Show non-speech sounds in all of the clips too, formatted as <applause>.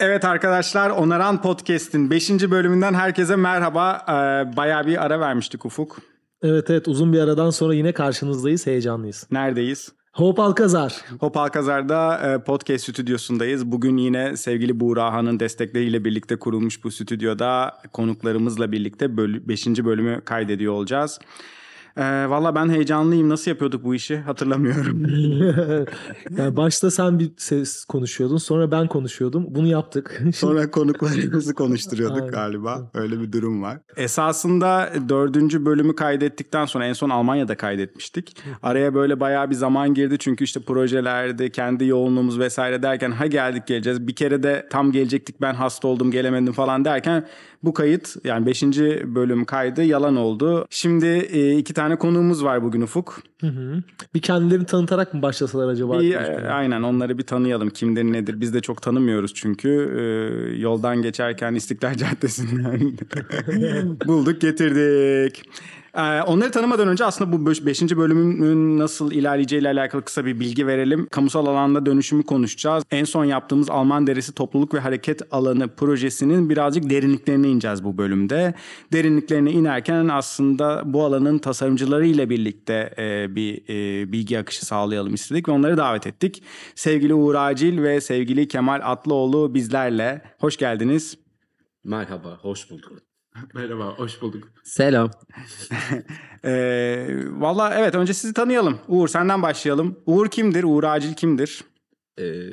Evet arkadaşlar Onaran Podcast'in 5. bölümünden herkese merhaba. Ee, bayağı bir ara vermiştik Ufuk. Evet evet uzun bir aradan sonra yine karşınızdayız. Heyecanlıyız. Neredeyiz? Hop Alkazar. Hop Alkazar'da e, podcast stüdyosundayız. Bugün yine sevgili Buğra Han'ın destekleriyle birlikte kurulmuş bu stüdyoda konuklarımızla birlikte 5. bölümü kaydediyor olacağız. Ee, Valla ben heyecanlıyım. Nasıl yapıyorduk bu işi hatırlamıyorum. <laughs> yani başta sen bir ses konuşuyordun sonra ben konuşuyordum. Bunu yaptık. <laughs> sonra konuklarımızı konuşturuyorduk Aynen. galiba. Öyle bir durum var. Esasında dördüncü bölümü kaydettikten sonra en son Almanya'da kaydetmiştik. Araya böyle bayağı bir zaman girdi. Çünkü işte projelerde kendi yoğunluğumuz vesaire derken ha geldik geleceğiz. Bir kere de tam gelecektik ben hasta oldum gelemedim falan derken bu kayıt yani 5. bölüm kaydı yalan oldu. Şimdi e, iki tane konuğumuz var bugün Ufuk. Hı hı. Bir kendilerini tanıtarak mı başlasalar acaba? Bir, e, aynen onları bir tanıyalım. Kimdir nedir? Biz de çok tanımıyoruz çünkü. E, yoldan geçerken İstiklal Caddesi'nden <laughs> <laughs> bulduk getirdik. Ee, onları tanımadan önce aslında bu 5. bölümün nasıl ilerleyeceğiyle alakalı kısa bir bilgi verelim. Kamusal alanda dönüşümü konuşacağız. En son yaptığımız Alman Deresi Topluluk ve Hareket Alanı projesinin birazcık derinliklerine ineceğiz bu bölümde. Derinliklerine inerken aslında bu alanın tasarımcılarıyla birlikte e, bir e, bilgi akışı sağlayalım istedik ve onları davet ettik. Sevgili Uğur Acil ve sevgili Kemal Atlıoğlu bizlerle. Hoş geldiniz. Merhaba, hoş bulduk. <laughs> Merhaba, hoş bulduk. Selam. <laughs> e, Valla evet önce sizi tanıyalım. Uğur senden başlayalım. Uğur kimdir? Uğur Acil kimdir? Ee,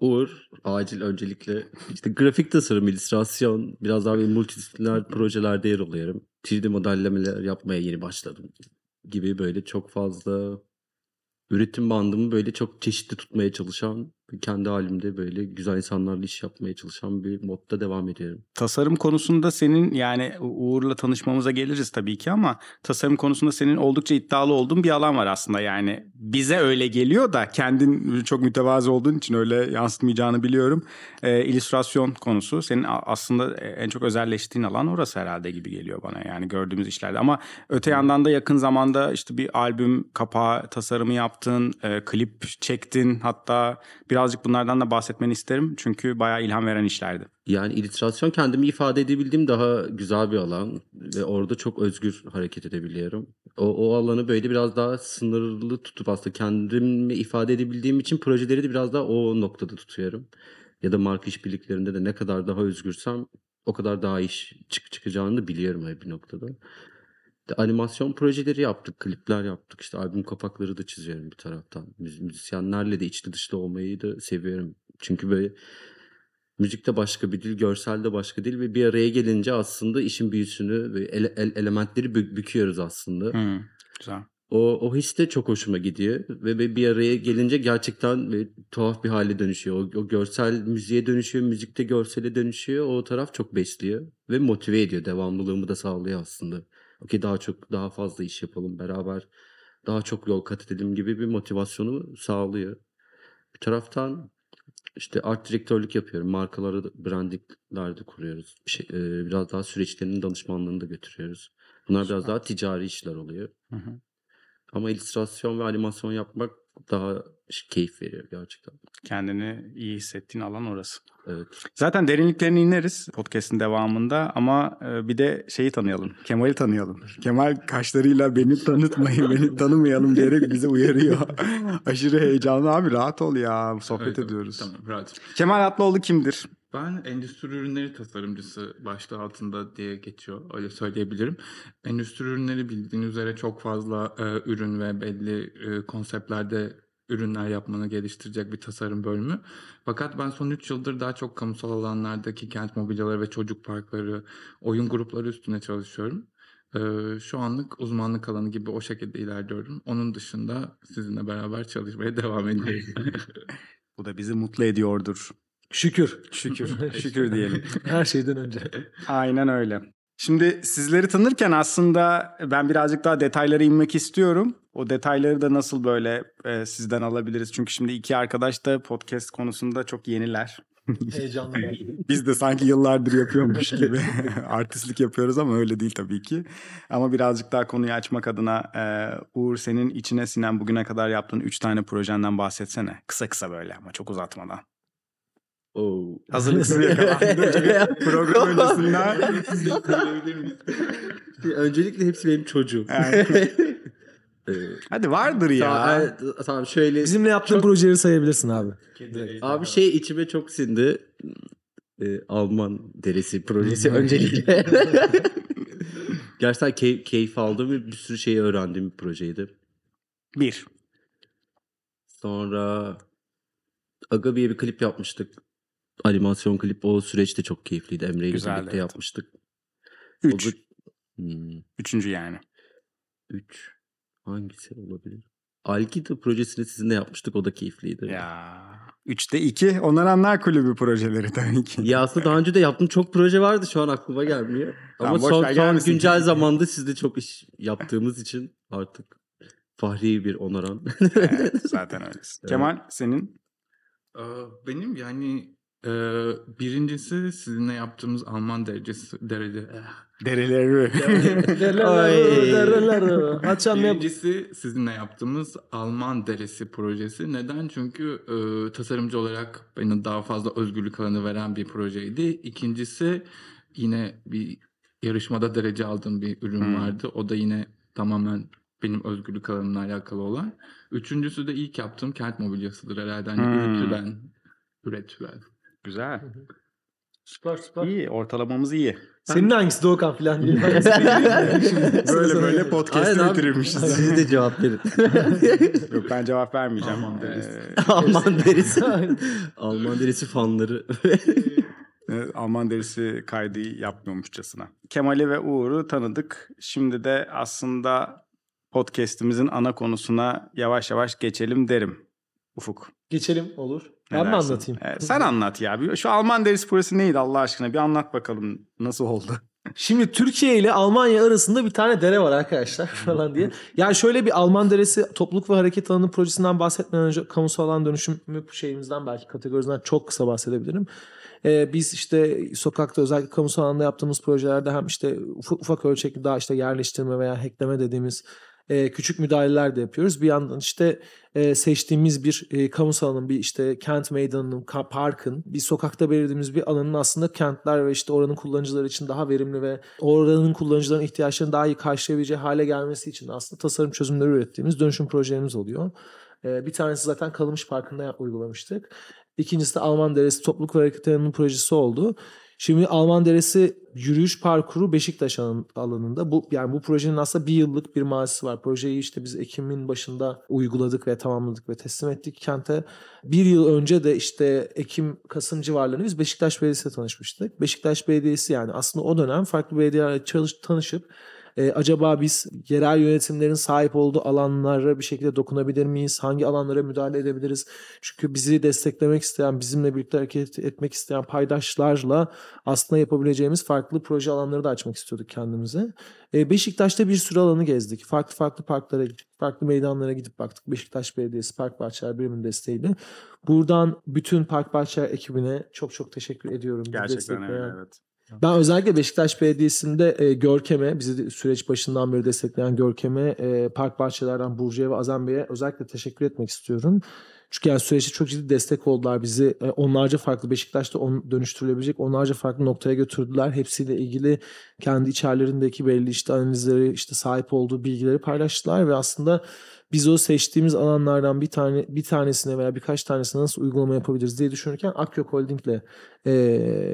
Uğur Acil öncelikle işte grafik tasarım, illüstrasyon, biraz daha bir multidisipliner projelerde yer alıyorum. 3D modellemeler yapmaya yeni başladım gibi böyle çok fazla üretim bandımı böyle çok çeşitli tutmaya çalışan kendi halimde böyle güzel insanlarla iş yapmaya çalışan bir modda devam ediyorum. Tasarım konusunda senin yani Uğur'la tanışmamıza geliriz tabii ki ama tasarım konusunda senin oldukça iddialı olduğun bir alan var aslında. Yani bize öyle geliyor da kendin çok mütevazı olduğun için öyle yansıtmayacağını biliyorum. Ee, illüstrasyon konusu senin aslında en çok özelleştiğin alan orası herhalde gibi geliyor bana yani gördüğümüz işlerde. Ama öte yandan da yakın zamanda işte bir albüm kapağı tasarımı yaptın, e, klip çektin hatta bir birazcık bunlardan da bahsetmeni isterim. Çünkü bayağı ilham veren işlerdi. Yani illüstrasyon kendimi ifade edebildiğim daha güzel bir alan ve orada çok özgür hareket edebiliyorum. O, o alanı böyle biraz daha sınırlı tutup aslında kendimi ifade edebildiğim için projeleri de biraz daha o noktada tutuyorum. Ya da marka işbirliklerinde de ne kadar daha özgürsem o kadar daha iş çık çıkacağını da biliyorum bir noktada. Animasyon projeleri yaptık, klipler yaptık. İşte albüm kapakları da çiziyorum bir taraftan. Müzisyenlerle de içli dışlı olmayı da seviyorum. Çünkü böyle müzikte başka bir dil, görselde başka dil ve bir araya gelince aslında işin büyüsünü ve ele, ele, elementleri büküyoruz aslında. Hmm, güzel. O, o his de çok hoşuma gidiyor ve bir araya gelince gerçekten ve tuhaf bir hale dönüşüyor. O, o görsel müziğe dönüşüyor, müzikte görsele dönüşüyor. O taraf çok besliyor ve motive ediyor. Devamlılığımı da sağlıyor aslında okey daha çok daha fazla iş yapalım beraber daha çok yol kat edelim gibi bir motivasyonu sağlıyor. Bir taraftan işte art direktörlük yapıyorum. Markaları brandinglerde kuruyoruz. Bir şey, e, biraz daha süreçlerinin danışmanlığını da götürüyoruz. Bunlar Süper. biraz daha ticari işler oluyor. Hı hı. Ama illüstrasyon ve animasyon yapmak daha keyif veriyor gerçekten. Kendini iyi hissettiğin alan orası. Evet. Zaten derinliklerine ineriz podcast'in devamında ama e, bir de şeyi tanıyalım. Kemal'i tanıyalım. Kemal kaşlarıyla beni tanıtmayın, beni <laughs> tanımayalım diyerek bizi uyarıyor. <laughs> Aşırı heyecanlı abi rahat ol ya. Sohbet evet, ediyoruz. Tamam rahat. Kemal Atlıoğlu kimdir? Ben endüstri ürünleri tasarımcısı başlığı altında diye geçiyor. Öyle söyleyebilirim. Endüstri ürünleri bildiğiniz üzere çok fazla e, ürün ve belli e, konseptlerde ürünler yapmanı geliştirecek bir tasarım bölümü. Fakat ben son 3 yıldır daha çok kamusal alanlardaki kent mobilyaları ve çocuk parkları, oyun grupları üstüne çalışıyorum. Ee, şu anlık uzmanlık alanı gibi o şekilde ilerliyorum. Onun dışında sizinle beraber çalışmaya <laughs> devam ediyorum. Bu da bizi mutlu ediyordur. Şükür. Şükür. <laughs> Şükür diyelim. Her şeyden önce. Aynen öyle. Şimdi sizleri tanırken aslında ben birazcık daha detaylara inmek istiyorum. O detayları da nasıl böyle e, sizden alabiliriz? Çünkü şimdi iki arkadaş da podcast konusunda çok yeniler. <laughs> Heyecanlı. Biz de sanki yıllardır yapıyormuş gibi <laughs> artistlik yapıyoruz ama öyle değil tabii ki. Ama birazcık daha konuyu açmak adına e, Uğur senin içine sinen bugüne kadar yaptığın üç tane projenden bahsetsene. Kısa kısa böyle ama çok uzatmadan. Oo. Hazırlıksız yakalandı. <laughs> Program öncesinden. <laughs> Öncelikle hepsi benim çocuğum. Yani. <laughs> Ee, Hadi vardır ya. tamam, evet, tamam şöyle. Bizimle yaptığın projeleri sayabilirsin abi. Abi şey içime çok sindi. Ee, Alman deresi projesi öncelikle. Gerçekten key- keyif aldım ve bir sürü şey öğrendiğim bir projeydi. Bir. Sonra Agabi'ye bir klip yapmıştık. Animasyon klip. O süreç de çok keyifliydi. Emre ile birlikte evet. yapmıştık. Üç. Da- Hmm, Üçüncü yani. üç. Hangisi olabilir? Alkido projesini sizinle yapmıştık. O da keyifliydi. Ya. Üçte iki. Onaranlar Kulübü projeleri tabii ki. Ya aslında daha önce de yaptığım çok proje vardı. Şu an aklıma gelmiyor. Tamam, Ama boş son, son güncel <laughs> zamanda sizde çok iş yaptığımız için artık fahri bir onaran. Evet, zaten öylesin. <laughs> Kemal senin? Benim yani e, birincisi sizinle yaptığımız Alman derecesi derece. eh. Dereleri. <laughs> Dereler, dereler. Haçan? Birincisi sizinle yaptığımız Alman deresi projesi. Neden? Çünkü e, tasarımcı olarak bana daha fazla özgürlük alanı veren bir projeydi. İkincisi yine bir yarışmada derece aldığım bir ürün Hmm. vardı. O da yine tamamen benim özgürlük alanımla alakalı olan. Üçüncüsü de ilk yaptığım kent mobilyasıdır herhalde. Hani Hmm. üretilen, üretilen. Güzel. Süper süper. İyi. Ortalamamız iyi. Senin hangisi Doğukan falan değil. <laughs> Böyle böyle podcast Aynen abi. bitirirmişiz. Siz de cevap verin. <laughs> Yok ben cevap vermeyeceğim. Alman derisi. Ee, <laughs> Alman derisi. Alman derisi fanları. Evet, Alman derisi kaydı yapmıyormuşçasına. Kemal'i ve Uğur'u tanıdık. Şimdi de aslında podcast'imizin ana konusuna yavaş yavaş geçelim derim. Ufuk. Geçelim olur. Ne Ben mi dersin? anlatayım? Evet, sen anlat ya. Şu Alman derisi projesi neydi Allah aşkına? Bir anlat bakalım nasıl oldu? <laughs> Şimdi Türkiye ile Almanya arasında bir tane dere var arkadaşlar falan diye. Yani şöyle bir Alman deresi topluluk ve hareket alanı projesinden bahsetmeden önce kamusal alan dönüşümü şeyimizden belki kategorisinden çok kısa bahsedebilirim. Ee, biz işte sokakta özellikle kamusal alanda yaptığımız projelerde hem işte ufak, ufak ölçekli daha işte yerleştirme veya hackleme dediğimiz e, küçük müdahaleler de yapıyoruz. Bir yandan işte e, seçtiğimiz bir e, kamusal alanın bir işte kent meydanının, parkın bir sokakta belirlediğimiz bir alanın aslında kentler ve işte oranın kullanıcıları için daha verimli ve oranın kullanıcıların ihtiyaçlarını daha iyi karşılayabileceği hale gelmesi için aslında tasarım çözümleri ürettiğimiz dönüşüm projelerimiz oluyor. E, bir tanesi zaten Kalınmış Parkı'nda uygulamıştık. İkincisi de Alman Deresi Topluluk ve Hareket Alanı'nın projesi oldu. Şimdi Alman Deresi yürüyüş parkuru Beşiktaş alan- alanında. Bu yani bu projenin aslında bir yıllık bir mazisi var. Projeyi işte biz Ekim'in başında uyguladık ve tamamladık ve teslim ettik kente. Bir yıl önce de işte Ekim Kasım civarlarında biz Beşiktaş Belediyesi'yle tanışmıştık. Beşiktaş Belediyesi yani aslında o dönem farklı belediyelerle çalış, tanışıp e, acaba biz yerel yönetimlerin sahip olduğu alanlara bir şekilde dokunabilir miyiz? Hangi alanlara müdahale edebiliriz? Çünkü bizi desteklemek isteyen, bizimle birlikte hareket etmek isteyen paydaşlarla aslında yapabileceğimiz farklı proje alanları da açmak istiyorduk kendimize. E, Beşiktaş'ta bir sürü alanı gezdik. Farklı farklı parklara gittik. Farklı meydanlara gidip baktık. Beşiktaş Belediyesi Park Bahçeler Biriminin desteğiyle. Buradan bütün Park Bahçeler ekibine çok çok teşekkür ediyorum. Gerçekten öyle evet. Ben özellikle Beşiktaş Belediyesi'nde e, Görkem'e, bizi de süreç başından beri destekleyen Görkem'e, e, Park Bahçeler'den Burcu'ya ve Azam Bey'e özellikle teşekkür etmek istiyorum. Çünkü yani süreçte çok ciddi destek oldular bizi. E, onlarca farklı Beşiktaş'ta on, dönüştürülebilecek onlarca farklı noktaya götürdüler. Hepsiyle ilgili kendi içerilerindeki belli işte analizleri, işte sahip olduğu bilgileri paylaştılar ve aslında biz o seçtiğimiz alanlardan bir tane bir tanesine veya birkaç tanesine nasıl uygulama yapabiliriz diye düşünürken Akyok Holding'le e,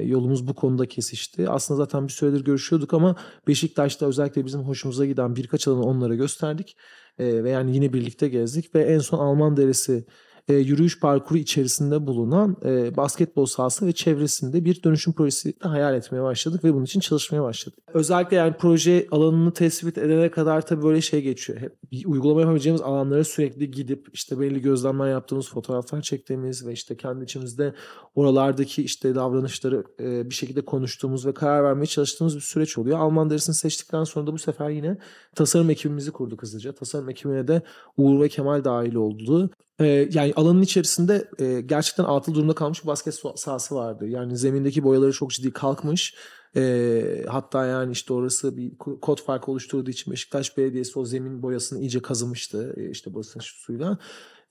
yolumuz bu konuda kesişti. Aslında zaten bir süredir görüşüyorduk ama Beşiktaş'ta özellikle bizim hoşumuza giden birkaç alanı onlara gösterdik. E, ve yani yine birlikte gezdik ve en son Alman Deresi e, yürüyüş parkuru içerisinde bulunan e, basketbol sahası ve çevresinde bir dönüşüm projesi de hayal etmeye başladık ve bunun için çalışmaya başladık. Özellikle yani proje alanını tespit edene kadar tabii böyle şey geçiyor. Hep bir uygulama yapabileceğimiz alanlara sürekli gidip işte belli gözlemler yaptığımız, fotoğraflar çektiğimiz ve işte kendi içimizde oralardaki işte davranışları e, bir şekilde konuştuğumuz ve karar vermeye çalıştığımız bir süreç oluyor. Alman derisini seçtikten sonra da bu sefer yine tasarım ekibimizi kurduk hızlıca. Tasarım ekibine de Uğur ve Kemal dahil oldu. Ee, yani alanın içerisinde e, gerçekten atıl durumda kalmış bir basket sahası vardı. Yani zemindeki boyaları çok ciddi kalkmış. Ee, hatta yani işte orası bir ko- kod farkı oluşturduğu için Beşiktaş Belediyesi o zemin boyasını iyice kazımıştı. e, işte basınç suyla.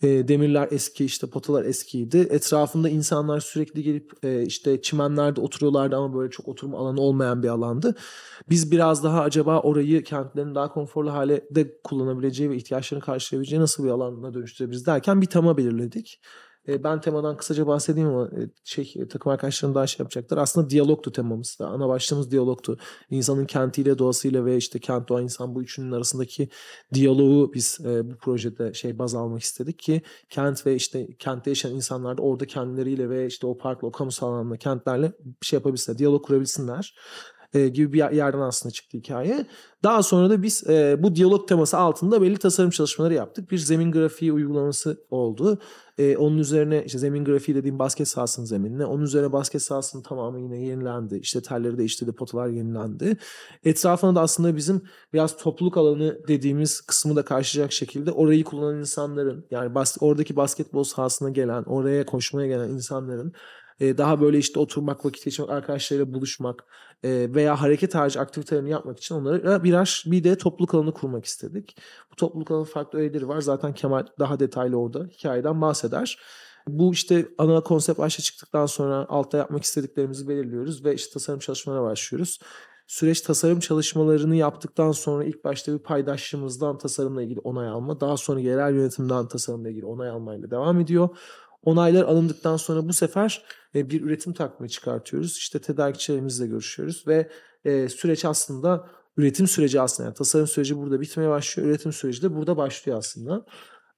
E, demirler eski işte potalar eskiydi. Etrafında insanlar sürekli gelip e, işte çimenlerde oturuyorlardı ama böyle çok oturma alanı olmayan bir alandı. Biz biraz daha acaba orayı kentlerin daha konforlu hale de kullanabileceği ve ihtiyaçlarını karşılayabileceği nasıl bir alana dönüştürebiliriz derken bir tema belirledik. Ben temadan kısaca bahsedeyim ama şey takım arkadaşlarım daha şey yapacaklar. Aslında diyalogtu temamız. da. Ana başlığımız diyalogtu. İnsanın kentiyle, doğasıyla ve işte kent, doğa, insan bu üçünün arasındaki diyaloğu biz e, bu projede şey baz almak istedik ki kent ve işte kentte yaşayan insanlar da orada kendileriyle ve işte o parkla, o kamusal alanla, kentlerle bir şey yapabilsinler, diyalog kurabilsinler e, gibi bir yer- yerden aslında çıktı hikaye. Daha sonra da biz e, bu diyalog teması altında belli tasarım çalışmaları yaptık. Bir zemin grafiği uygulaması oldu. E, onun üzerine işte zemin grafiği dediğim basket sahasının zeminine. Onun üzerine basket sahasının tamamı yine yenilendi. İşte telleri değiştirdi, potalar yenilendi. Etrafına da aslında bizim biraz topluluk alanı dediğimiz kısmı da karşılayacak şekilde orayı kullanan insanların yani bas, oradaki basketbol sahasına gelen, oraya koşmaya gelen insanların e, daha böyle işte oturmak, vakit geçirmek, arkadaşlarıyla buluşmak e, veya hareket harici aktivitelerini yapmak için onlara birer bir de topluluk alanı kurmak istedik. Bu topluluk alanı farklı öğeleri var. Zaten Kemal daha detaylı orada hikayeden bahseder. Bu işte ana konsept başta çıktıktan sonra altta yapmak istediklerimizi belirliyoruz ve işte tasarım çalışmalarına başlıyoruz. Süreç tasarım çalışmalarını yaptıktan sonra ilk başta bir paydaşımızdan tasarımla ilgili onay alma, daha sonra yerel yönetimden tasarımla ilgili onay almayla devam ediyor. Onaylar alındıktan sonra bu sefer e, bir üretim takvimi çıkartıyoruz. İşte tedarikçilerimizle görüşüyoruz ve e, süreç aslında üretim süreci aslında yani tasarım süreci burada bitmeye başlıyor. Üretim süreci de burada başlıyor aslında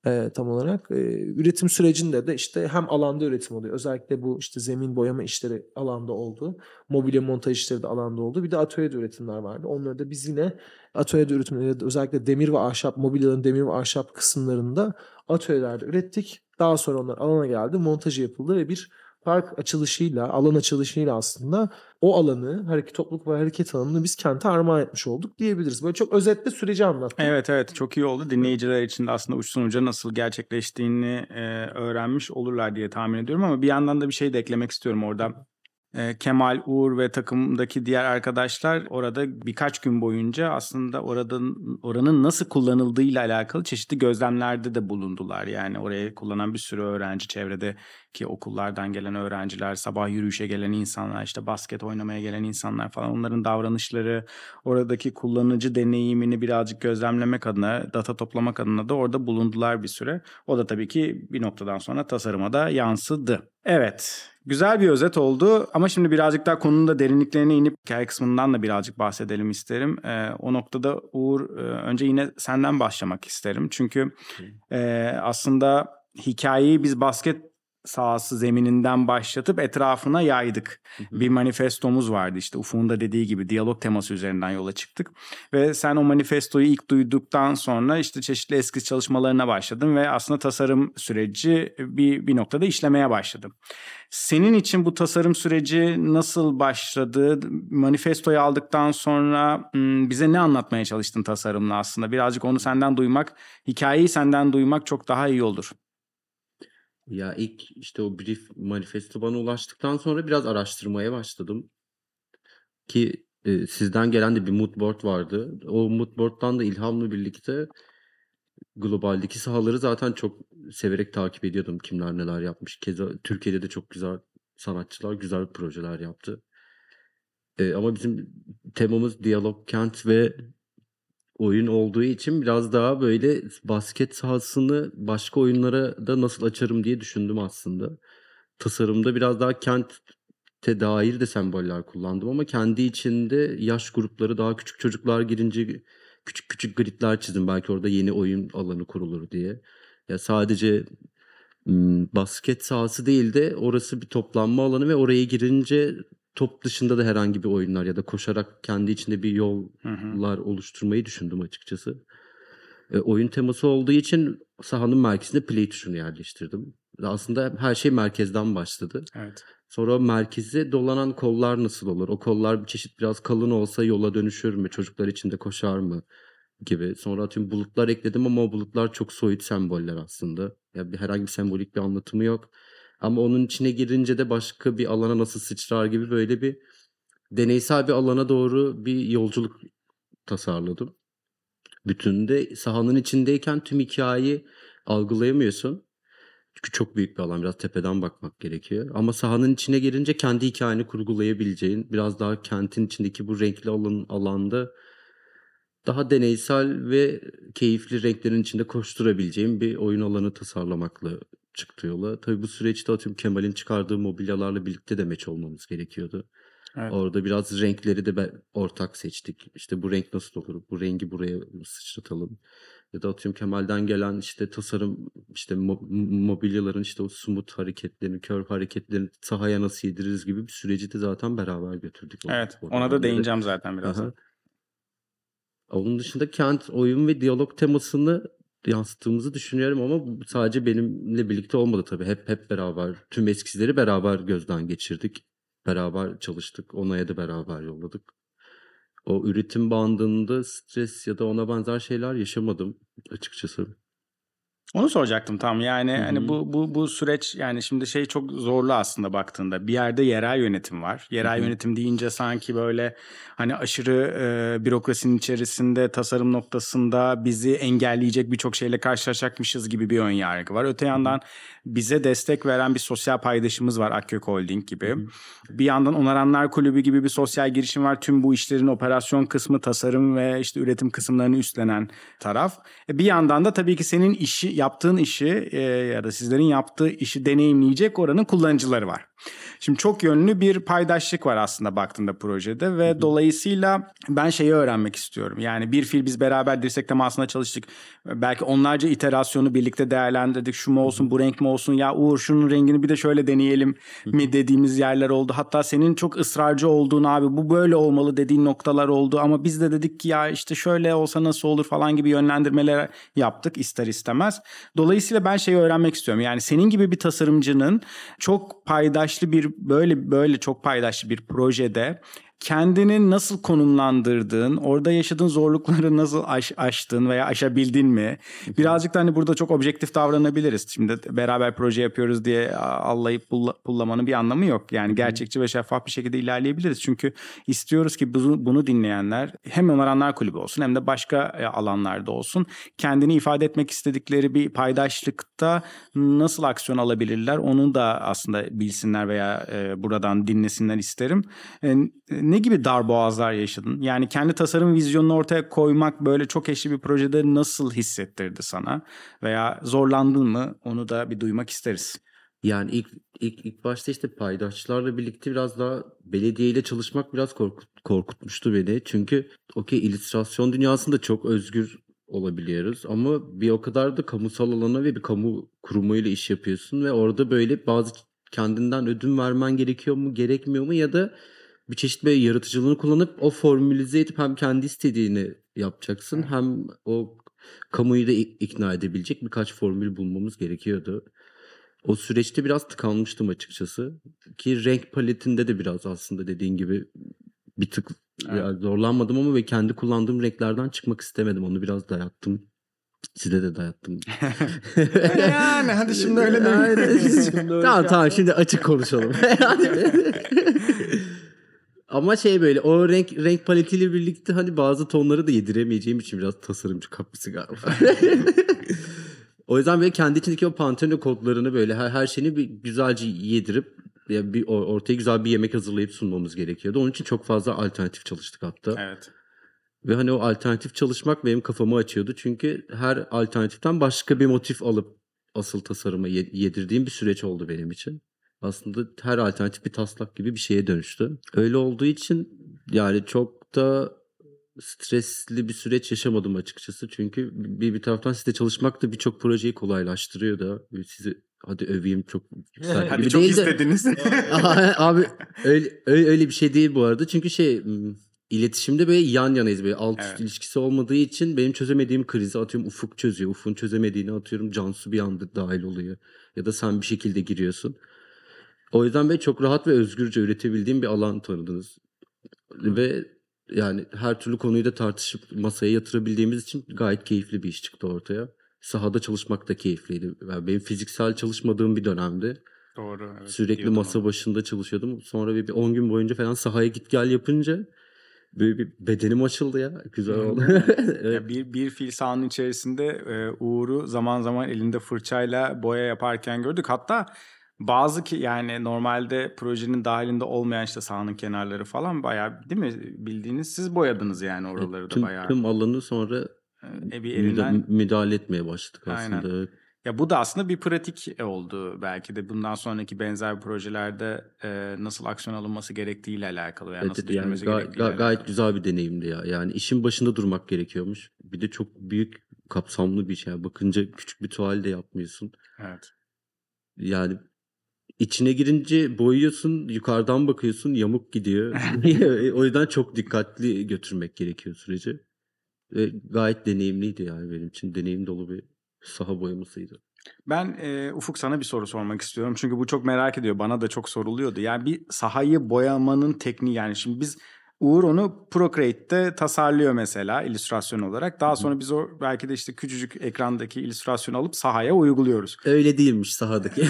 e, tam olarak. E, üretim sürecinde de işte hem alanda üretim oluyor. Özellikle bu işte zemin boyama işleri alanda oldu. Mobilya montaj işleri de alanda oldu. Bir de atölyede üretimler vardı. Onları da biz yine atölyede üretimleri özellikle demir ve ahşap, mobilyaların demir ve ahşap kısımlarında atölyelerde ürettik. Daha sonra onlar alana geldi, montajı yapıldı ve bir park açılışıyla, alan açılışıyla aslında o alanı, hareket topluluk ve hareket alanını biz kente armağan etmiş olduk diyebiliriz. Böyle çok özetle süreci anlattım. Evet evet çok iyi oldu. Dinleyiciler için de aslında uçtan uca nasıl gerçekleştiğini e, öğrenmiş olurlar diye tahmin ediyorum ama bir yandan da bir şey de eklemek istiyorum orada. E, Kemal, Uğur ve takımdaki diğer arkadaşlar orada birkaç gün boyunca aslında oradan oranın nasıl kullanıldığıyla alakalı çeşitli gözlemlerde de bulundular. Yani oraya kullanan bir sürü öğrenci çevredeki okullardan gelen öğrenciler, sabah yürüyüşe gelen insanlar, işte basket oynamaya gelen insanlar falan onların davranışları, oradaki kullanıcı deneyimini birazcık gözlemlemek adına, data toplamak adına da orada bulundular bir süre. O da tabii ki bir noktadan sonra tasarıma da yansıdı. Evet, güzel bir özet oldu ama şimdi birazcık daha konunun da derinliklerine inip hikaye kısmından da birazcık bahsedelim isterim. Ee, o noktada Uğur, e, önce yine senden başlamak isterim. Çünkü e, aslında hikayeyi biz basket sahası zemininden başlatıp etrafına yaydık. Bir manifestomuz vardı işte Ufuk'un da dediği gibi diyalog teması üzerinden yola çıktık. Ve sen o manifestoyu ilk duyduktan sonra işte çeşitli eskiz çalışmalarına başladın ve aslında tasarım süreci bir, bir noktada işlemeye başladı. Senin için bu tasarım süreci nasıl başladı? Manifestoyu aldıktan sonra bize ne anlatmaya çalıştın tasarımla aslında? Birazcık onu senden duymak, hikayeyi senden duymak çok daha iyi olur. Ya ilk işte o brief manifesto bana ulaştıktan sonra biraz araştırmaya başladım. Ki e, sizden gelen de bir mood board vardı. O mood board'dan da ilhamla birlikte globaldeki sahaları zaten çok severek takip ediyordum. Kimler neler yapmış. Keza Türkiye'de de çok güzel sanatçılar güzel projeler yaptı. E, ama bizim temamız diyalog, kent ve oyun olduğu için biraz daha böyle basket sahasını başka oyunlara da nasıl açarım diye düşündüm aslında. Tasarımda biraz daha kente dair de semboller kullandım ama kendi içinde yaş grupları daha küçük çocuklar girince küçük küçük gridler çizdim. Belki orada yeni oyun alanı kurulur diye. Ya sadece basket sahası değil de orası bir toplanma alanı ve oraya girince top dışında da herhangi bir oyunlar ya da koşarak kendi içinde bir yol Hı hı. lar oluşturmayı düşündüm açıkçası. E, oyun teması olduğu için sahanın merkezine play tuşunu yerleştirdim. Aslında her şey merkezden başladı. Evet. Sonra merkeze dolanan kollar nasıl olur? O kollar bir çeşit biraz kalın olsa yola dönüşür mü? Çocuklar içinde koşar mı? Gibi. Sonra atıyorum bulutlar ekledim ama o bulutlar çok soyut semboller aslında. Ya bir herhangi bir sembolik bir anlatımı yok. Ama onun içine girince de başka bir alana nasıl sıçrar gibi böyle bir deneysel bir alana doğru bir yolculuk tasarladım. Bütünde sahanın içindeyken tüm hikayeyi algılayamıyorsun. Çünkü çok büyük bir alan. Biraz tepeden bakmak gerekiyor. Ama sahanın içine girince kendi hikayeni kurgulayabileceğin biraz daha kentin içindeki bu renkli alan, alanda daha deneysel ve keyifli renklerin içinde koşturabileceğim bir oyun alanı tasarlamakla çıktı yola. Tabii bu süreçte atıyorum Kemal'in çıkardığı mobilyalarla birlikte de meç olmamız gerekiyordu. Evet. Orada biraz renkleri de be- ortak seçtik. İşte bu renk nasıl olur? Bu rengi buraya sıçratalım. Ya da atıyorum Kemal'den gelen işte tasarım, işte mo- mobilyaların işte o smooth hareketlerini, curve hareketlerini sahaya nasıl yediririz gibi bir süreci de zaten beraber götürdük. Evet. Ona da değineceğim zaten biraz. Aha. Onun dışında kent, oyun ve diyalog temasını yansıttığımızı düşünüyorum ama sadece benimle birlikte olmadı tabii. Hep hep beraber, tüm eskizileri beraber gözden geçirdik. Beraber çalıştık. Onaya da beraber yolladık. O üretim bandında stres ya da ona benzer şeyler yaşamadım açıkçası. Onu soracaktım tam yani Hı hani bu bu bu süreç yani şimdi şey çok zorlu aslında baktığında bir yerde yerel yönetim var. Yerel Hı hı. yönetim deyince sanki böyle hani aşırı e, bürokrasinin içerisinde tasarım noktasında bizi engelleyecek birçok şeyle karşılaşacakmışız gibi bir ön yargı var. Öte yandan bize destek veren bir sosyal paydaşımız var Akkök Holding gibi. Bir yandan Onaranlar Kulübü gibi bir sosyal girişim var. Tüm bu işlerin operasyon kısmı, tasarım ve işte üretim kısımlarını üstlenen taraf. E, Bir yandan da tabii ki senin işi yaptığın işi e, ya da sizlerin yaptığı işi deneyimleyecek oranın kullanıcıları var. Şimdi çok yönlü bir paydaşlık var aslında baktığında projede ve dolayısıyla ben şeyi öğrenmek istiyorum. Yani bir fil biz beraber dirsek temasında çalıştık. Belki onlarca iterasyonu birlikte değerlendirdik. Şu mu olsun, bu renk mi olsun? Ya Uğur şunun rengini bir de şöyle deneyelim mi dediğimiz yerler oldu. Hatta senin çok ısrarcı olduğun abi bu böyle olmalı dediğin noktalar oldu. Ama biz de dedik ki ya işte şöyle olsa nasıl olur falan gibi yönlendirmeler yaptık ister istemez. Dolayısıyla ben şeyi öğrenmek istiyorum. Yani senin gibi bir tasarımcının çok paydaşlı bir böyle böyle çok paydaşlı bir projede kendini nasıl konumlandırdığın, orada yaşadığın zorlukları nasıl aş, aştın veya aşabildin mi? Birazcık da hani burada çok objektif davranabiliriz. Şimdi beraber proje yapıyoruz diye allayıp pulla, pullamanın bir anlamı yok. Yani gerçekçi ve şeffaf bir şekilde ilerleyebiliriz. Çünkü istiyoruz ki bunu, bunu dinleyenler hem Onaranlar Kulübü olsun hem de başka e, alanlarda olsun kendini ifade etmek istedikleri bir paydaşlıkta nasıl aksiyon alabilirler onu da aslında bilsinler veya e, buradan dinlesinler isterim. Ne gibi darboğazlar yaşadın? Yani kendi tasarım vizyonunu ortaya koymak böyle çok eşli bir projede nasıl hissettirdi sana? Veya zorlandın mı? Onu da bir duymak isteriz. Yani ilk ilk ilk başta işte paydaşlarla birlikte biraz daha belediyeyle çalışmak biraz korkut, korkutmuştu beni. Çünkü okey illüstrasyon dünyasında çok özgür olabiliyoruz ama bir o kadar da kamusal alana ve bir kamu kurumuyla iş yapıyorsun ve orada böyle bazı kendinden ödün vermen gerekiyor mu gerekmiyor mu ya da bir çeşit böyle yaratıcılığını kullanıp o formülize edip hem kendi istediğini yapacaksın hem o kamuyu da ik- ikna edebilecek birkaç formül bulmamız gerekiyordu. O süreçte biraz tıkanmıştım açıkçası. Ki renk paletinde de biraz aslında dediğin gibi bir tık Evet. zorlanmadım ama ve kendi kullandığım renklerden çıkmak istemedim. Onu biraz dayattım. Size de dayattım. <laughs> <laughs> yani hadi şimdi öyle öyle tamam şey tamam şimdi açık konuşalım. <laughs> Ama şey böyle o renk renk paletiyle birlikte hani bazı tonları da yediremeyeceğim için biraz tasarımcı kapısı galiba. <laughs> o yüzden böyle kendi içindeki o Pantone kodlarını böyle her, her şeyini bir güzelce yedirip ya bir or- ortaya güzel bir yemek hazırlayıp sunmamız gerekiyordu. Onun için çok fazla alternatif çalıştık hatta. Evet. Ve hani o alternatif çalışmak benim kafamı açıyordu. Çünkü her alternatiften başka bir motif alıp asıl tasarıma ye- yedirdiğim bir süreç oldu benim için. Aslında her alternatif bir taslak gibi bir şeye dönüştü. Öyle olduğu için yani çok da stresli bir süreç yaşamadım açıkçası. Çünkü bir, bir taraftan sizde çalışmak da birçok projeyi kolaylaştırıyor da. Sizi hadi öveyim çok güzel Hadi <laughs> gibi çok değil de. istediniz. <laughs> Abi öyle, öyle, bir şey değil bu arada. Çünkü şey iletişimde böyle yan yanayız. Böyle alt üst Evet. ilişkisi olmadığı için benim çözemediğim krizi atıyorum Ufuk çözüyor. Ufuk'un çözemediğini atıyorum Cansu bir anda dahil oluyor. Ya da sen bir şekilde giriyorsun. O yüzden böyle çok rahat ve özgürce üretebildiğim bir alan tanıdınız. Ve yani her türlü konuyu da tartışıp masaya yatırabildiğimiz için gayet keyifli bir iş çıktı ortaya. Sahada çalışmak da keyifliydi. Yani benim fiziksel çalışmadığım bir dönemdi. Doğru. Evet, Sürekli masa onu. başında çalışıyordum. Sonra bir bir 10 gün boyunca falan sahaya git gel yapınca Böyle bir bedenim açıldı ya. Güzel oldu. <laughs> Evet. Ya bir, bir fil sahanın içerisinde e, Uğur'u zaman zaman elinde fırçayla boya yaparken gördük. Hatta bazı ki yani normalde projenin dahilinde olmayan işte sahanın kenarları falan bayağı değil mi bildiğiniz siz boyadınız yani oraları da tüm, bayağı. tüm alanı sonra E, bir müda- elinden müdahale etmeye başladık Aynen. aslında. Evet. Ya bu da aslında bir pratik oldu belki de bundan sonraki benzer projelerde e, nasıl aksiyon alınması gerektiğiyle alakalı veya Evet, nasıl yani ga- ga- gayet alakalı. güzel bir deneyimdi ya. Yani işin başında durmak gerekiyormuş. Bir de çok büyük kapsamlı bir şey. Yani bakınca küçük bir tuval de yapmıyorsun. Evet. Yani içine girince boyuyorsun, yukarıdan bakıyorsun, yamuk gidiyor. <laughs> o yüzden çok dikkatli götürmek gerekiyor süreci. Ve gayet deneyimliydi yani benim için. Deneyim dolu bir saha boyamasıydı. Ben e, Ufuk sana bir soru sormak istiyorum. Çünkü bu çok merak ediyor. Bana da çok soruluyordu. Yani bir sahayı boyamanın tekniği yani şimdi biz Uğur onu Procreate'de tasarlıyor mesela illüstrasyon olarak. Daha sonra biz o belki de işte küçücük ekrandaki illüstrasyonu alıp sahaya uyguluyoruz. Öyle değilmiş sahadaki. <laughs>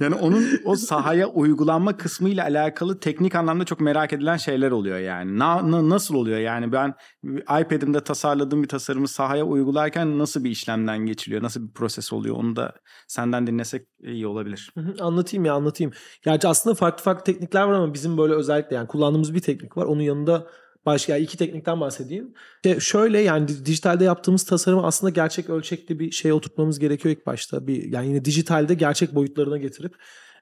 yani onun o sahaya uygulanma kısmıyla alakalı teknik anlamda çok merak edilen şeyler oluyor yani. Na, na- nasıl oluyor yani ben iPad'imde tasarladığım bir tasarımı sahaya uygularken nasıl bir işlemden geçiliyor? Nasıl bir proses oluyor? Onu da senden dinlesek iyi olabilir. Hı hı, Anlatayım ya anlatayım. Yani aslında farklı farklı teknikler var ama bizim böyle özellikle yani kullandığımız bir teknik var. Onun yanında başka iki teknikten bahsedeyim. İşte şöyle yani di- dijitalde yaptığımız tasarımı aslında gerçek ölçekli bir şeye oturtmamız gerekiyor ilk başta. Bir yani yine dijitalde gerçek boyutlarına getirip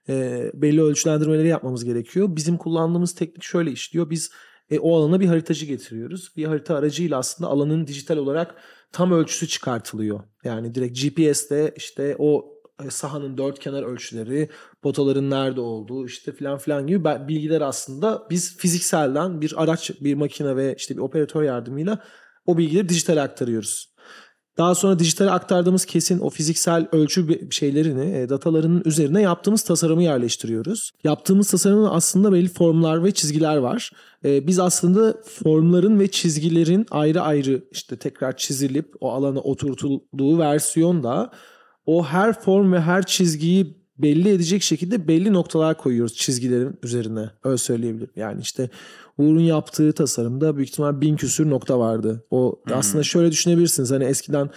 e, belli ölçülendirmeleri yapmamız gerekiyor. Bizim kullandığımız teknik şöyle işliyor. Biz e, o alana bir haritacı getiriyoruz. Bir harita aracıyla aslında alanın dijital olarak tam ölçüsü çıkartılıyor. Yani direkt GPS'te işte o sahanın dört kenar ölçüleri, potaların nerede olduğu işte filan filan gibi bilgiler aslında biz fizikselden bir araç, bir makine ve işte bir operatör yardımıyla o bilgileri dijitale aktarıyoruz. Daha sonra dijitale aktardığımız kesin o fiziksel ölçü şeylerini, e, datalarının üzerine yaptığımız tasarımı yerleştiriyoruz. Yaptığımız tasarımın aslında belli formlar ve çizgiler var. E, biz aslında formların ve çizgilerin ayrı ayrı işte tekrar çizilip o alana oturtulduğu versiyon da o her form ve her çizgiyi belli edecek şekilde belli noktalar koyuyoruz çizgilerin üzerine. Öyle söyleyebilirim. Yani işte Uğur'un yaptığı tasarımda büyük ihtimal bin küsür nokta vardı. O aslında şöyle düşünebilirsiniz. Hani eskiden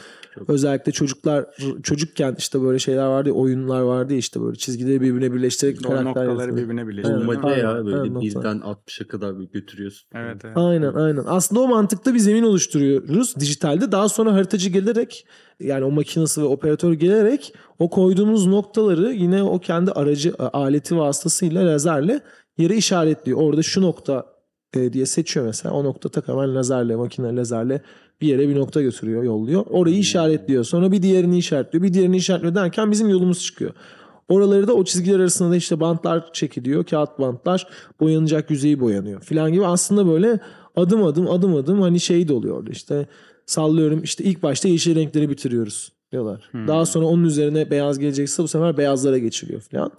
özellikle çocuklar çocukken işte böyle şeyler vardı ya, oyunlar vardı ya işte böyle çizgileri birbirine birleştirerek O karakter noktaları birbirine birleştiriyor. Bulmaca Aynen, ya böyle aynen, birden 60'a kadar bir götürüyorsun. Evet, evet. Aynen aynen. Aslında o mantıkta bir zemin oluşturuyoruz dijitalde. Daha sonra haritacı gelerek yani o makinesi ve operatör gelerek o koyduğumuz noktaları yine o kendi aracı aleti vasıtasıyla lazerle yere işaretliyor. Orada şu nokta e, diye seçiyor mesela. O nokta tamamen lazerle, makine lazerle bir yere bir nokta götürüyor, yolluyor. Orayı işaretliyor. Sonra bir diğerini işaretliyor. Bir diğerini işaretliyor derken bizim yolumuz çıkıyor. Oraları da o çizgiler arasında da işte bantlar çekiliyor. Kağıt bantlar boyanacak yüzeyi boyanıyor filan gibi. Aslında böyle adım adım adım adım hani şey de oluyor orada işte sallıyorum işte ilk başta yeşil renkleri bitiriyoruz diyorlar. Daha sonra onun üzerine beyaz gelecekse bu sefer beyazlara geçiliyor filan.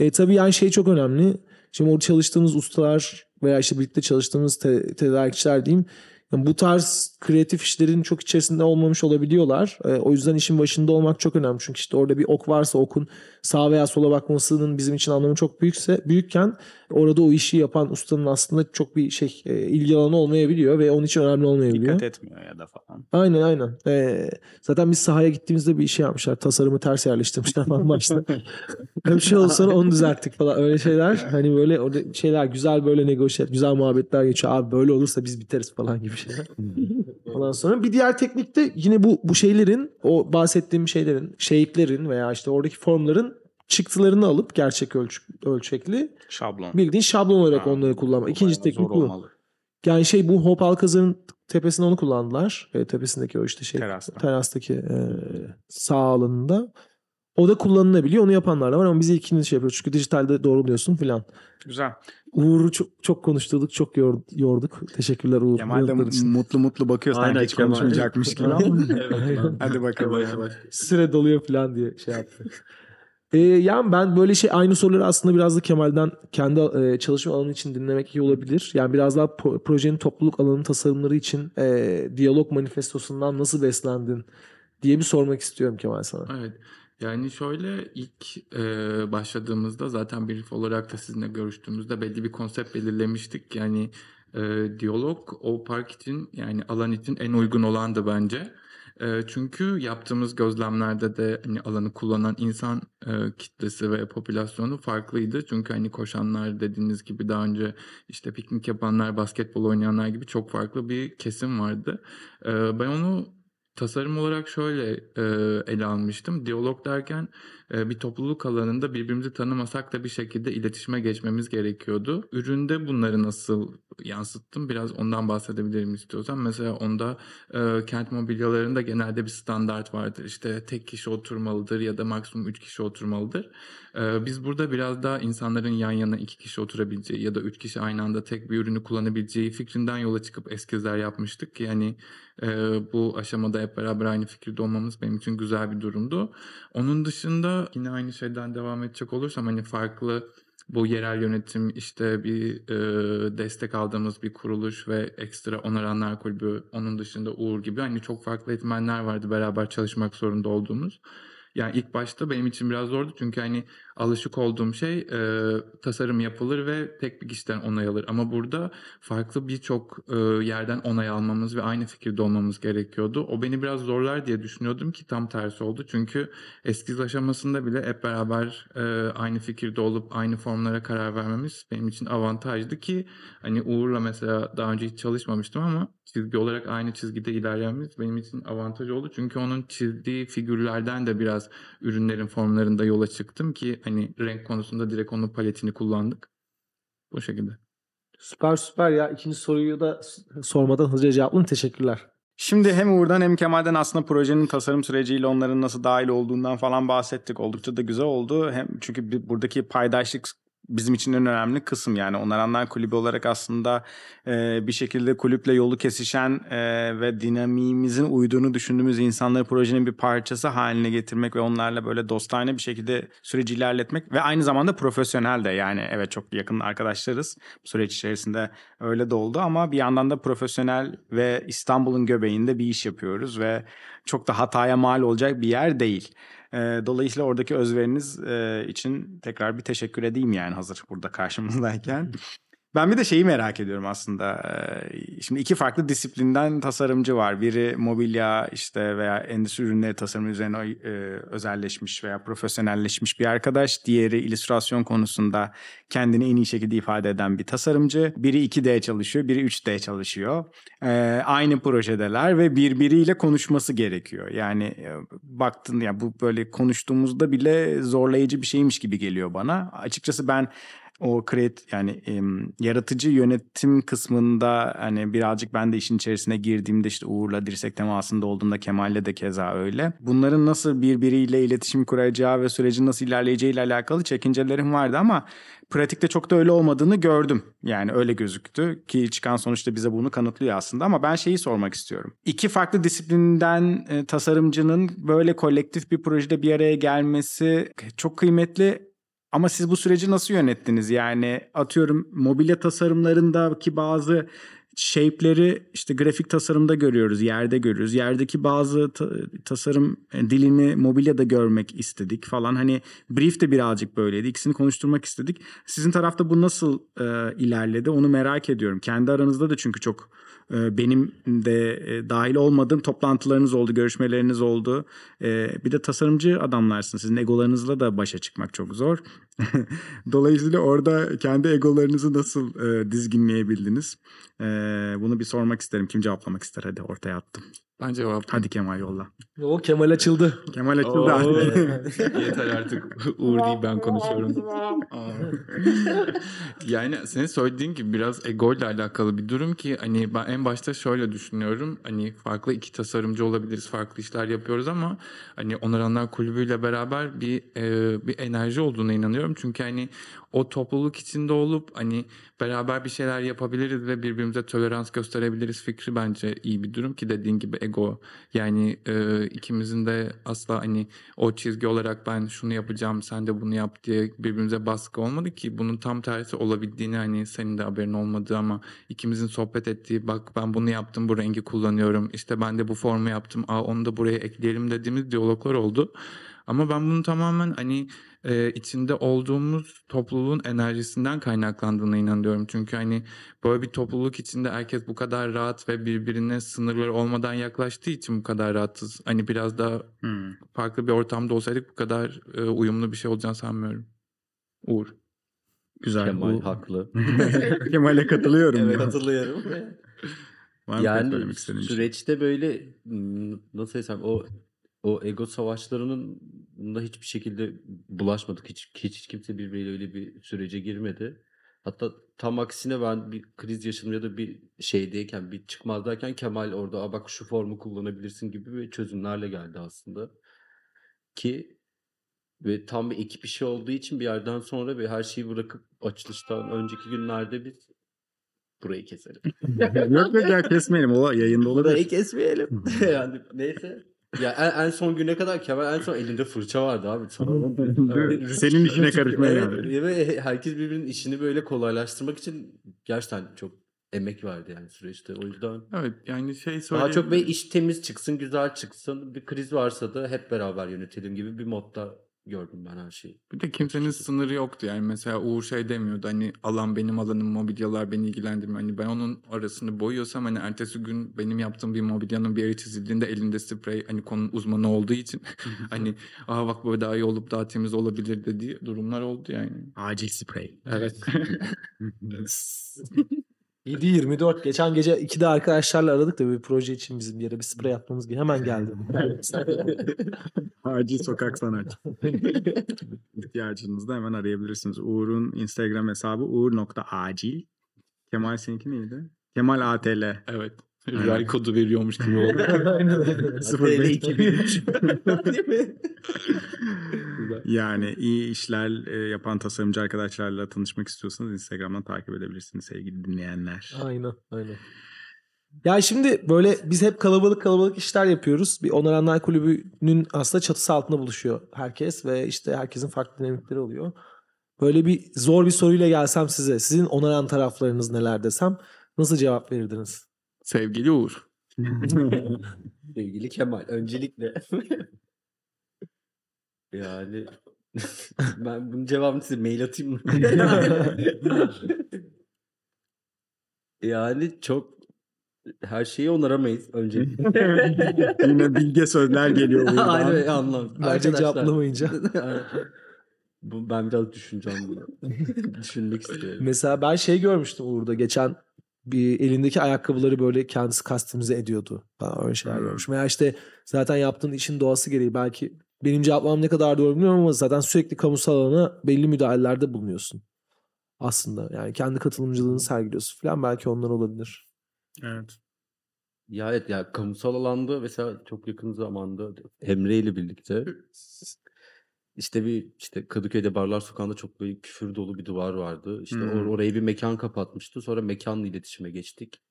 E, tabii yani şey çok önemli. Şimdi orada çalıştığımız ustalar veya işte birlikte çalıştığımız te- tedarikçiler diyeyim. Bu tarz kreatif işlerin çok içerisinde olmamış olabiliyorlar. E, o yüzden işin başında olmak çok önemli. Çünkü işte orada bir ok varsa okun sağa veya sola bakmasının bizim için anlamı çok büyükse büyükken orada o işi yapan ustanın aslında çok bir şey e, ilgi alanı olmayabiliyor ve onun için önemli olmayabiliyor. Dikkat etmiyor ya da falan. Aynen aynen. Ee, zaten biz sahaya gittiğimizde bir şey yapmışlar. Tasarımı ters yerleştirmişler falan başta. <laughs> bir şey sonra onu düzelttik falan. Öyle şeyler. <laughs> Hani böyle orada şeyler güzel böyle negoşiyat, güzel muhabbetler geçiyor. Abi böyle olursa biz biteriz falan gibi şeyler. <laughs> Ondan sonra bir diğer teknik de yine bu bu şeylerin o bahsettiğim şeylerin, shape'lerin veya işte oradaki formların çıktılarını alıp gerçek ölç ölçekli Şablon. bildiğin şablon olarak Ha, onları kullanma. bu İkinci teknik bu. olmalı. Yani şey bu Hop Alkazar'ın tepesinde onu kullandılar. E, tepesindeki o işte şey Terasta. terastaki e, sağ alanında. O da kullanılabiliyor. Onu yapanlar da var ama biz ilkini şey yapıyoruz. Çünkü dijitalde doğruluyorsun filan. Güzel. Uğur'u çok, çok konuşturduk. Çok yor- yorduk. Teşekkürler Uğur. Kemal de mutlu mutlu bakıyor sanki Aynen, hiç Kemal. konuşmayacakmış gibi ama. <laughs> Hadi bakalım. Süre doluyor falan diye şey yaptı. Ee, yani ben böyle şey aynı soruları aslında biraz da Kemal'den kendi e, çalışma alanı için dinlemek iyi olabilir. Yani biraz daha pro- projenin topluluk alanı tasarımları için e, diyalog manifestosundan nasıl beslendin diye bir sormak istiyorum Kemal sana. Evet. Yani şöyle ilk e, başladığımızda zaten brief olarak da sizinle görüştüğümüzde belli bir konsept belirlemiştik. Yani e, diyalog o park için yani alan için en uygun olandı bence. E, çünkü yaptığımız gözlemlerde de hani alanı kullanan insan e, kitlesi ve popülasyonu farklıydı. Çünkü hani koşanlar dediğiniz gibi daha önce işte piknik yapanlar, basketbol oynayanlar gibi çok farklı bir kesim vardı. E, ben onu tasarım olarak şöyle e, ele almıştım. Diyalog derken bir topluluk alanında birbirimizi tanımasak da bir şekilde iletişime geçmemiz gerekiyordu. Üründe bunları nasıl yansıttım biraz ondan bahsedebilirim istiyorsan. Mesela onda e, kent mobilyalarında genelde bir standart vardır. İşte tek kişi oturmalıdır ya da maksimum 3 kişi oturmalıdır. E, biz burada biraz daha insanların yan yana iki kişi oturabileceği ya da üç kişi aynı anda tek bir ürünü kullanabileceği fikrinden yola çıkıp eskizler yapmıştık. Yani e, bu aşamada hep beraber aynı fikirde olmamız benim için güzel bir durumdu. Onun dışında yine aynı şeyden devam edecek olursam hani farklı bu yerel yönetim işte bir e, destek aldığımız bir kuruluş ve ekstra onaranlar kulübü onun dışında Uğur gibi hani çok farklı etmenler vardı beraber çalışmak zorunda olduğumuz. Yani ilk başta benim için biraz zordu çünkü hani alışık olduğum şey e, tasarım yapılır ve tek bir kişiden onay alır. Ama burada farklı birçok e, yerden onay almamız ve aynı fikirde olmamız gerekiyordu. O beni biraz zorlar diye düşünüyordum ki tam tersi oldu. Çünkü eskiz aşamasında bile hep beraber e, aynı fikirde olup aynı formlara karar vermemiz benim için avantajdı ki hani Uğur'la mesela daha önce hiç çalışmamıştım ama çizgi olarak aynı çizgide ilerlememiz benim için avantaj oldu. Çünkü onun çizdiği figürlerden de biraz ürünlerin formlarında yola çıktım ki hani renk konusunda direkt onun paletini kullandık. Bu şekilde. Süper süper ya. İkinci soruyu da sormadan hızlıca cevapladın. Teşekkürler. Şimdi hem Uğur'dan hem Kemal'den aslında projenin tasarım süreciyle onların nasıl dahil olduğundan falan bahsettik. Oldukça da güzel oldu. Hem çünkü buradaki paydaşlık bizim için en önemli kısım. Yani Onaranlar Kulübü olarak aslında e, bir şekilde kulüple yolu kesişen e, ve dinamiğimizin uyduğunu düşündüğümüz insanları projenin bir parçası haline getirmek ve onlarla böyle dostane bir şekilde süreci ilerletmek ve aynı zamanda profesyonel de. Yani evet çok yakın arkadaşlarız. Süreç içerisinde öyle de oldu ama bir yandan da profesyonel ve İstanbul'un göbeğinde bir iş yapıyoruz ve çok da hataya mal olacak bir yer değil. Ee, dolayısıyla oradaki özveriniz e, için tekrar bir teşekkür edeyim yani hazır burada karşımızdayken. <laughs> Ben bir de şeyi merak ediyorum aslında. Ee, Şimdi iki farklı disiplinden tasarımcı var. Biri mobilya işte veya endüstri ürünleri tasarımı üzerine e, özelleşmiş veya profesyonelleşmiş bir arkadaş. Diğeri illüstrasyon konusunda kendini en iyi şekilde ifade eden bir tasarımcı. Biri 2D çalışıyor, biri 3D çalışıyor. Ee, aynı projedeler ve birbiriyle konuşması gerekiyor. Yani e, baktın ya bu böyle konuştuğumuzda bile zorlayıcı bir şeymiş gibi geliyor bana. Açıkçası ben o create yani em, yaratıcı yönetim kısmında hani birazcık ben de işin içerisine girdiğimde işte Uğur'la dirsek temasında olduğumda Kemal'le de keza öyle. Bunların nasıl birbiriyle iletişim kuracağı ve sürecin nasıl ilerleyeceğiyle alakalı çekincelerim vardı ama pratikte çok da öyle olmadığını gördüm. Yani öyle gözüktü ki çıkan sonuçta bize bunu kanıtlıyor aslında ama ben şeyi sormak istiyorum. İki farklı disiplinden e, tasarımcının böyle kolektif bir projede bir araya gelmesi çok kıymetli ama siz bu süreci nasıl yönettiniz? Yani atıyorum mobilya tasarımlarındaki bazı shape'leri işte grafik tasarımda görüyoruz, yerde görüyoruz. Yerdeki bazı ta- tasarım e, dilini mobilyada görmek istedik falan. Hani brief de birazcık böyleydi. İkisini konuşturmak istedik. Sizin tarafta bu nasıl e, ilerledi onu merak ediyorum. Kendi aranızda da çünkü çok e, benim de e, dahil olmadığım toplantılarınız oldu, görüşmeleriniz oldu. E, bir de tasarımcı adamlarsınız. Sizin egolarınızla da başa çıkmak çok zor. <laughs> Dolayısıyla orada kendi egolarınızı nasıl e, dizginleyebildiniz? E, bunu bir sormak isterim. Kim cevaplamak ister? Hadi ortaya attım. Ben cevap Hadi Kemal yolla. O Kemal açıldı. Kemal açıldı. Oo. hadi. <laughs> Yeter artık Uğur değil ben konuşuyorum. Yani senin söylediğin gibi biraz ego ile alakalı bir durum ki hani ben en başta şöyle düşünüyorum. Hani farklı iki tasarımcı olabiliriz, farklı işler yapıyoruz ama hani Onaranlar Kulübü'yle beraber bir e, bir enerji olduğuna inanıyorum. Çünkü hani o topluluk içinde olup hani beraber bir şeyler yapabiliriz ve birbirimize tolerans gösterebiliriz fikri bence iyi bir durum ki dediğin gibi ego yani e, ikimizin de asla hani o çizgi olarak ben şunu yapacağım sen de bunu yap diye birbirimize baskı olmadı ki bunun tam tersi olabildiğini hani senin de haberin olmadığı ama ikimizin sohbet ettiği bak ben bunu yaptım bu rengi kullanıyorum işte ben de bu formu yaptım aa onu da buraya ekleyelim dediğimiz diyaloglar oldu. Ama ben bunu tamamen hani e, içinde olduğumuz topluluğun enerjisinden kaynaklandığına inanıyorum. Çünkü hani böyle bir topluluk içinde herkes bu kadar rahat ve birbirine sınırları olmadan yaklaştığı için bu kadar rahatız. Hani biraz daha Hmm. farklı bir ortamda olsaydık bu kadar e, uyumlu bir şey olacağını sanmıyorum. Uğur. Güzel. Kemal Bu- haklı. <laughs> Kemal'e katılıyorum. evet ya. katılıyorum. <laughs> Var mı yani şey? süreçte böyle nasıl desem o o ego savaşlarının da hiçbir şekilde bulaşmadık. Hiç, hiç, hiç kimse birbiriyle öyle bir sürece girmedi. Hatta tam aksine ben bir kriz yaşadım ya da bir şeydeyken bir çıkmazdayken Kemal orada "Aa bak şu formu kullanabilirsin gibi bir çözümlerle geldi aslında. Ki ve tam bir ekip işi olduğu için bir yerden sonra ve her şeyi bırakıp açılıştan önceki günlerde biz burayı keselim. <laughs> yok yok ya kesmeyelim. O yayında olabilir. Burayı kesmeyelim. <laughs> yani neyse. Ya en, en son güne kadar Kemal en son elinde fırça vardı abi. Mi? Senin işine karışmaya Evet, geldi. Ve herkes birbirinin işini böyle kolaylaştırmak için gerçekten çok emek verdi yani süreçte. O yüzden Evet yani şey daha söyleyeyim. çok böyle iş temiz çıksın, güzel çıksın. Bir kriz varsa da hep beraber yönetelim gibi bir modda gördüm ben her şeyi. Bir de kimsenin sınırı yoktu yani mesela Uğur şey demiyordu hani alan benim alanım mobilyalar beni ilgilendirmiyor. Hani ben onun arasını boyuyorsam hani ertesi gün benim yaptığım bir mobilyanın bir yeri çizildiğinde elinde sprey hani konunun uzmanı olduğu için <laughs> hani aa bak böyle daha iyi olup daha temiz olabilir dediği durumlar oldu yani. Acil sprey. Evet. <laughs> <laughs> 7-24 geçen gece 2'de arkadaşlarla aradık da bir proje için bizim yere bir sprey atmamız gibi hemen geldi. <laughs> Acil sokak sanatçı. <laughs> İhtiyacınızda hemen arayabilirsiniz. Uğur'un Instagram hesabı uğur.acil. Kemal seninki neydi? Kemal ATL. evet. Rüel kodu veriyormuş gibi oldu. <laughs> Beş. 2003. Mi? Yani iyi işler e, yapan tasarımcı arkadaşlarla tanışmak istiyorsanız Instagram'dan takip edebilirsiniz sevgili dinleyenler. aynen aynen. Ya şimdi böyle biz hep kalabalık kalabalık işler yapıyoruz. Bir Onaranlar Kulübü'nün aslında çatısı altında buluşuyor herkes ve işte herkesin farklı dinamikleri oluyor. Böyle bir zor bir soruyla gelsem size, sizin onaran taraflarınız neler desem nasıl cevap verirdiniz? Sevgili Uğur. <laughs> Sevgili Kemal öncelikle <laughs> yani <laughs> ben bunun cevabını size mail atayım mı? <laughs> yani çok her şeyi onaramayız öncelikle. <laughs> Yine bilge sözler geliyor Uğur'dan. Aynen anlam. Bence cevaplamayınca. Bu, ben biraz düşüneceğim bunu. Düşünmek istiyorum. Mesela ben şey görmüştüm Uğur'da geçen bir elindeki ayakkabıları böyle kendisi kastimize ediyordu. Ben öyle şeyler Hmm. görmüşüm. Veya işte zaten yaptığın işin doğası gereği belki benim cevaplamam ne kadar doğru bilmiyorum ama zaten sürekli kamusal alana belli müdahalelerde bulunuyorsun. Aslında yani kendi katılımcılığını sergiliyorsun falan belki onlar olabilir. Evet. Ya evet ya kamusal alanda mesela çok yakın zamanda Emre ile birlikte işte bir işte Kadıköy'de Barlar Sokağı'nda çok böyle küfür dolu bir duvar vardı. İşte or- Hmm. orayı bir mekan kapatmıştı. Sonra mekanla iletişime geçtik.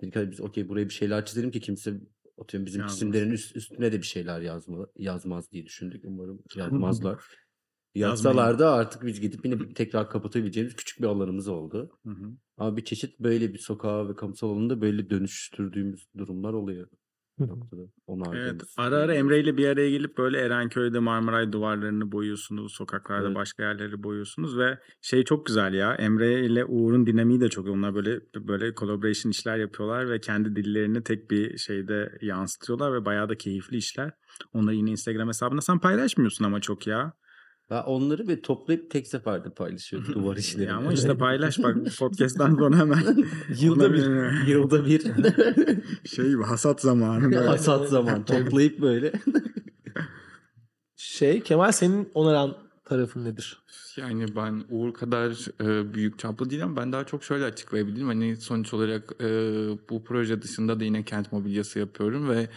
Dedik hadi biz okey buraya bir şeyler çizelim ki kimse atıyorum bizim Yazmaz. çizimlerin üst, üstüne de bir şeyler yazma, yazmaz diye düşündük. Umarım yazmazlar. Yazsalar da artık biz gidip yine tekrar kapatabileceğimiz küçük bir alanımız oldu. Hı hı. Ama bir çeşit böyle bir sokağa ve kamusal alanında böyle dönüştürdüğümüz durumlar oluyor. Bir noktada. Evet. Ara ara Emre ile bir araya gelip böyle Erenköy'de Marmaray duvarlarını boyuyorsunuz. Sokaklarda Evet. başka yerleri boyuyorsunuz ve şey çok güzel ya. Emre ile Uğur'un dinamiği de çok. Onlar böyle böyle collaboration işler yapıyorlar ve kendi dillerini tek bir şeyde yansıtıyorlar ve bayağı da keyifli işler. Onları yine Instagram hesabında sen paylaşmıyorsun ama çok ya. Ben onları bir toplayıp tek seferde paylaşıyordum <laughs> duvar işlerini. Ya ama işte paylaş bak <laughs> podcast'tan sonra hemen. Yılda bir. Yılda bir <laughs> Şey hasat zamanı. hasat zaman toplayıp böyle. Şey Kemal senin onaran tarafın nedir? Yani ben Uğur kadar e, büyük çaplı değil ama ben daha çok şöyle açıklayabilirim. Hani sonuç olarak e, bu proje dışında da yine kent mobilyası yapıyorum ve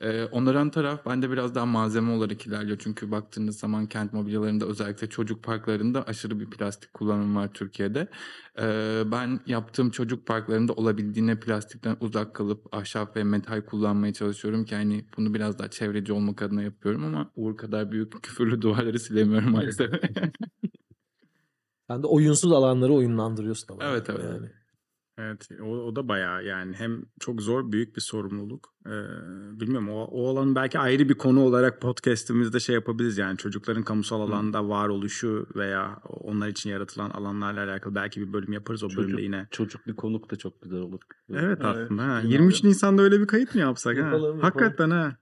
e, onaran taraf bende biraz daha malzeme olarak ilerliyor. Çünkü baktığınız zaman kent mobilyalarında özellikle çocuk parklarında aşırı bir plastik kullanım var Türkiye'de. E, ben yaptığım çocuk parklarında olabildiğine plastikten uzak kalıp ahşap ve metal kullanmaya çalışıyorum ki hani bunu biraz daha çevreci olmak adına yapıyorum ama Uğur kadar büyük küfürlü duvarları silemiyorum <laughs> maalesef. <laughs> Sen de oyunsuz alanları oyunlandırıyorsun ama. Evet, evet. Yani. Evet o, o da bayağı yani hem çok zor büyük bir sorumluluk. Ee, bilmiyorum o, o alanı belki ayrı bir konu olarak podcast'imizde şey yapabiliriz yani çocukların kamusal alanda varoluşu veya onlar için yaratılan alanlarla alakalı belki bir bölüm yaparız o bölümde Çocuk- yine. Çocuk bir konuk da çok güzel olur. Evet aslında ha. Bilmiyorum. 23 Nisan'da öyle bir kayıt mı yapsak ha? Yapalım. Hakikaten ha.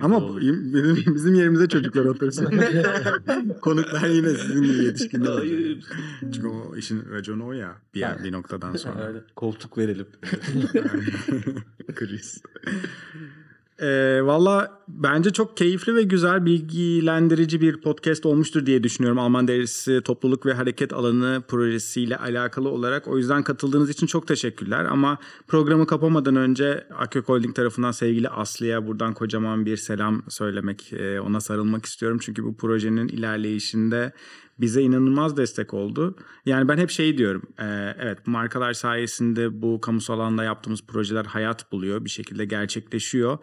Ama bizim, bizim yerimize çocuklar <laughs> otursun. <laughs> Konuklar yine sizin gibi yetişkinler. Hayır. Çünkü o işin raconu o ya bir, yer, bir noktadan sonra. Aynen. Koltuk verelim. <laughs> Kriz. Ee, Valla bence çok keyifli ve güzel bilgilendirici bir podcast olmuştur diye düşünüyorum. Alman Derisi Topluluk ve Hareket Alanı projesiyle alakalı olarak. O yüzden katıldığınız için çok teşekkürler. Ama programı kapamadan önce Akök Holding tarafından sevgili Aslı'ya buradan kocaman bir selam söylemek, e, ona sarılmak istiyorum. Çünkü bu projenin ilerleyişinde bize inanılmaz destek oldu. Yani ben hep şey diyorum. e, evet markalar sayesinde bu kamusal alanda yaptığımız projeler hayat buluyor. Bir şekilde gerçekleşiyor.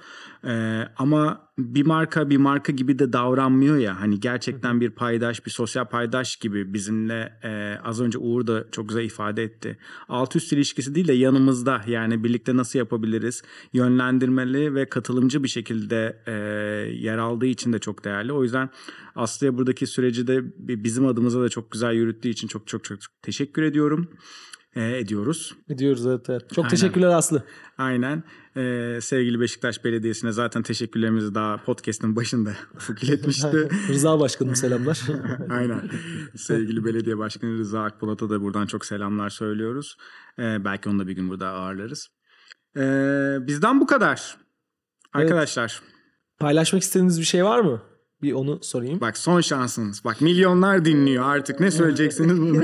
E, ama bir marka bir marka gibi de davranmıyor ya. Hani gerçekten bir paydaş, bir sosyal paydaş gibi bizimle e, az önce Uğur da çok güzel ifade etti. Alt üst ilişkisi değil de yanımızda yani birlikte nasıl yapabiliriz? Yönlendirmeli ve katılımcı bir şekilde e, yer aldığı için de çok değerli. O yüzden Aslı'ya buradaki süreci de bi- bizim adımıza da çok güzel yürüttüğü için çok çok çok teşekkür ediyorum. E, ediyoruz. Ediyoruz evet, evet. Çok Aynen. teşekkürler Aslı. Aynen. Ee, sevgili Beşiktaş Belediyesi'ne zaten teşekkürlerimizi daha podcast'ın başında <laughs> Ufuk iletmişti. <laughs> Rıza Başkanım selamlar. <laughs> Aynen. Sevgili belediye başkanı Rıza Akpolat'a da buradan çok selamlar söylüyoruz. Ee, belki onu da bir gün burada ağırlarız. Ee, bizden bu kadar. Arkadaşlar Paylaşmak istediğiniz bir şey var mı? Bir onu sorayım. bak son şansınız. Bak milyonlar dinliyor artık ne söyleyeceksiniz bunu? <laughs>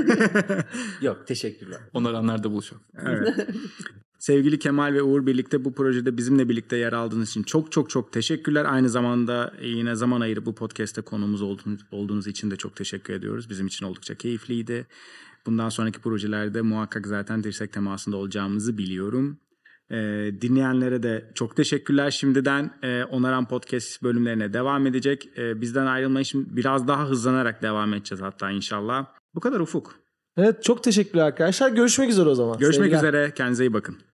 Yok teşekkürler. Onaranlarda buluşalım. Evet. <laughs> Sevgili Kemal ve Uğur birlikte bu projede bizimle birlikte yer aldığınız için çok çok çok teşekkürler. Aynı zamanda yine zaman ayırıp bu podcast'te konuğumuz olduğunuz, olduğunuz için de çok teşekkür ediyoruz. Bizim için oldukça keyifliydi. Bundan sonraki projelerde muhakkak zaten dirsek temasında olacağımızı biliyorum. Ee, dinleyenlere de çok teşekkürler şimdiden. Ee, Onaran Podcast bölümlerine devam edecek. Ee, bizden ayrılmayın şimdi biraz daha hızlanarak devam edeceğiz hatta inşallah. Bu kadar Ufuk. Evet çok teşekkürler arkadaşlar. Görüşmek üzere o zaman. Görüşmek Sevgiler. üzere. Kendinize iyi bakın.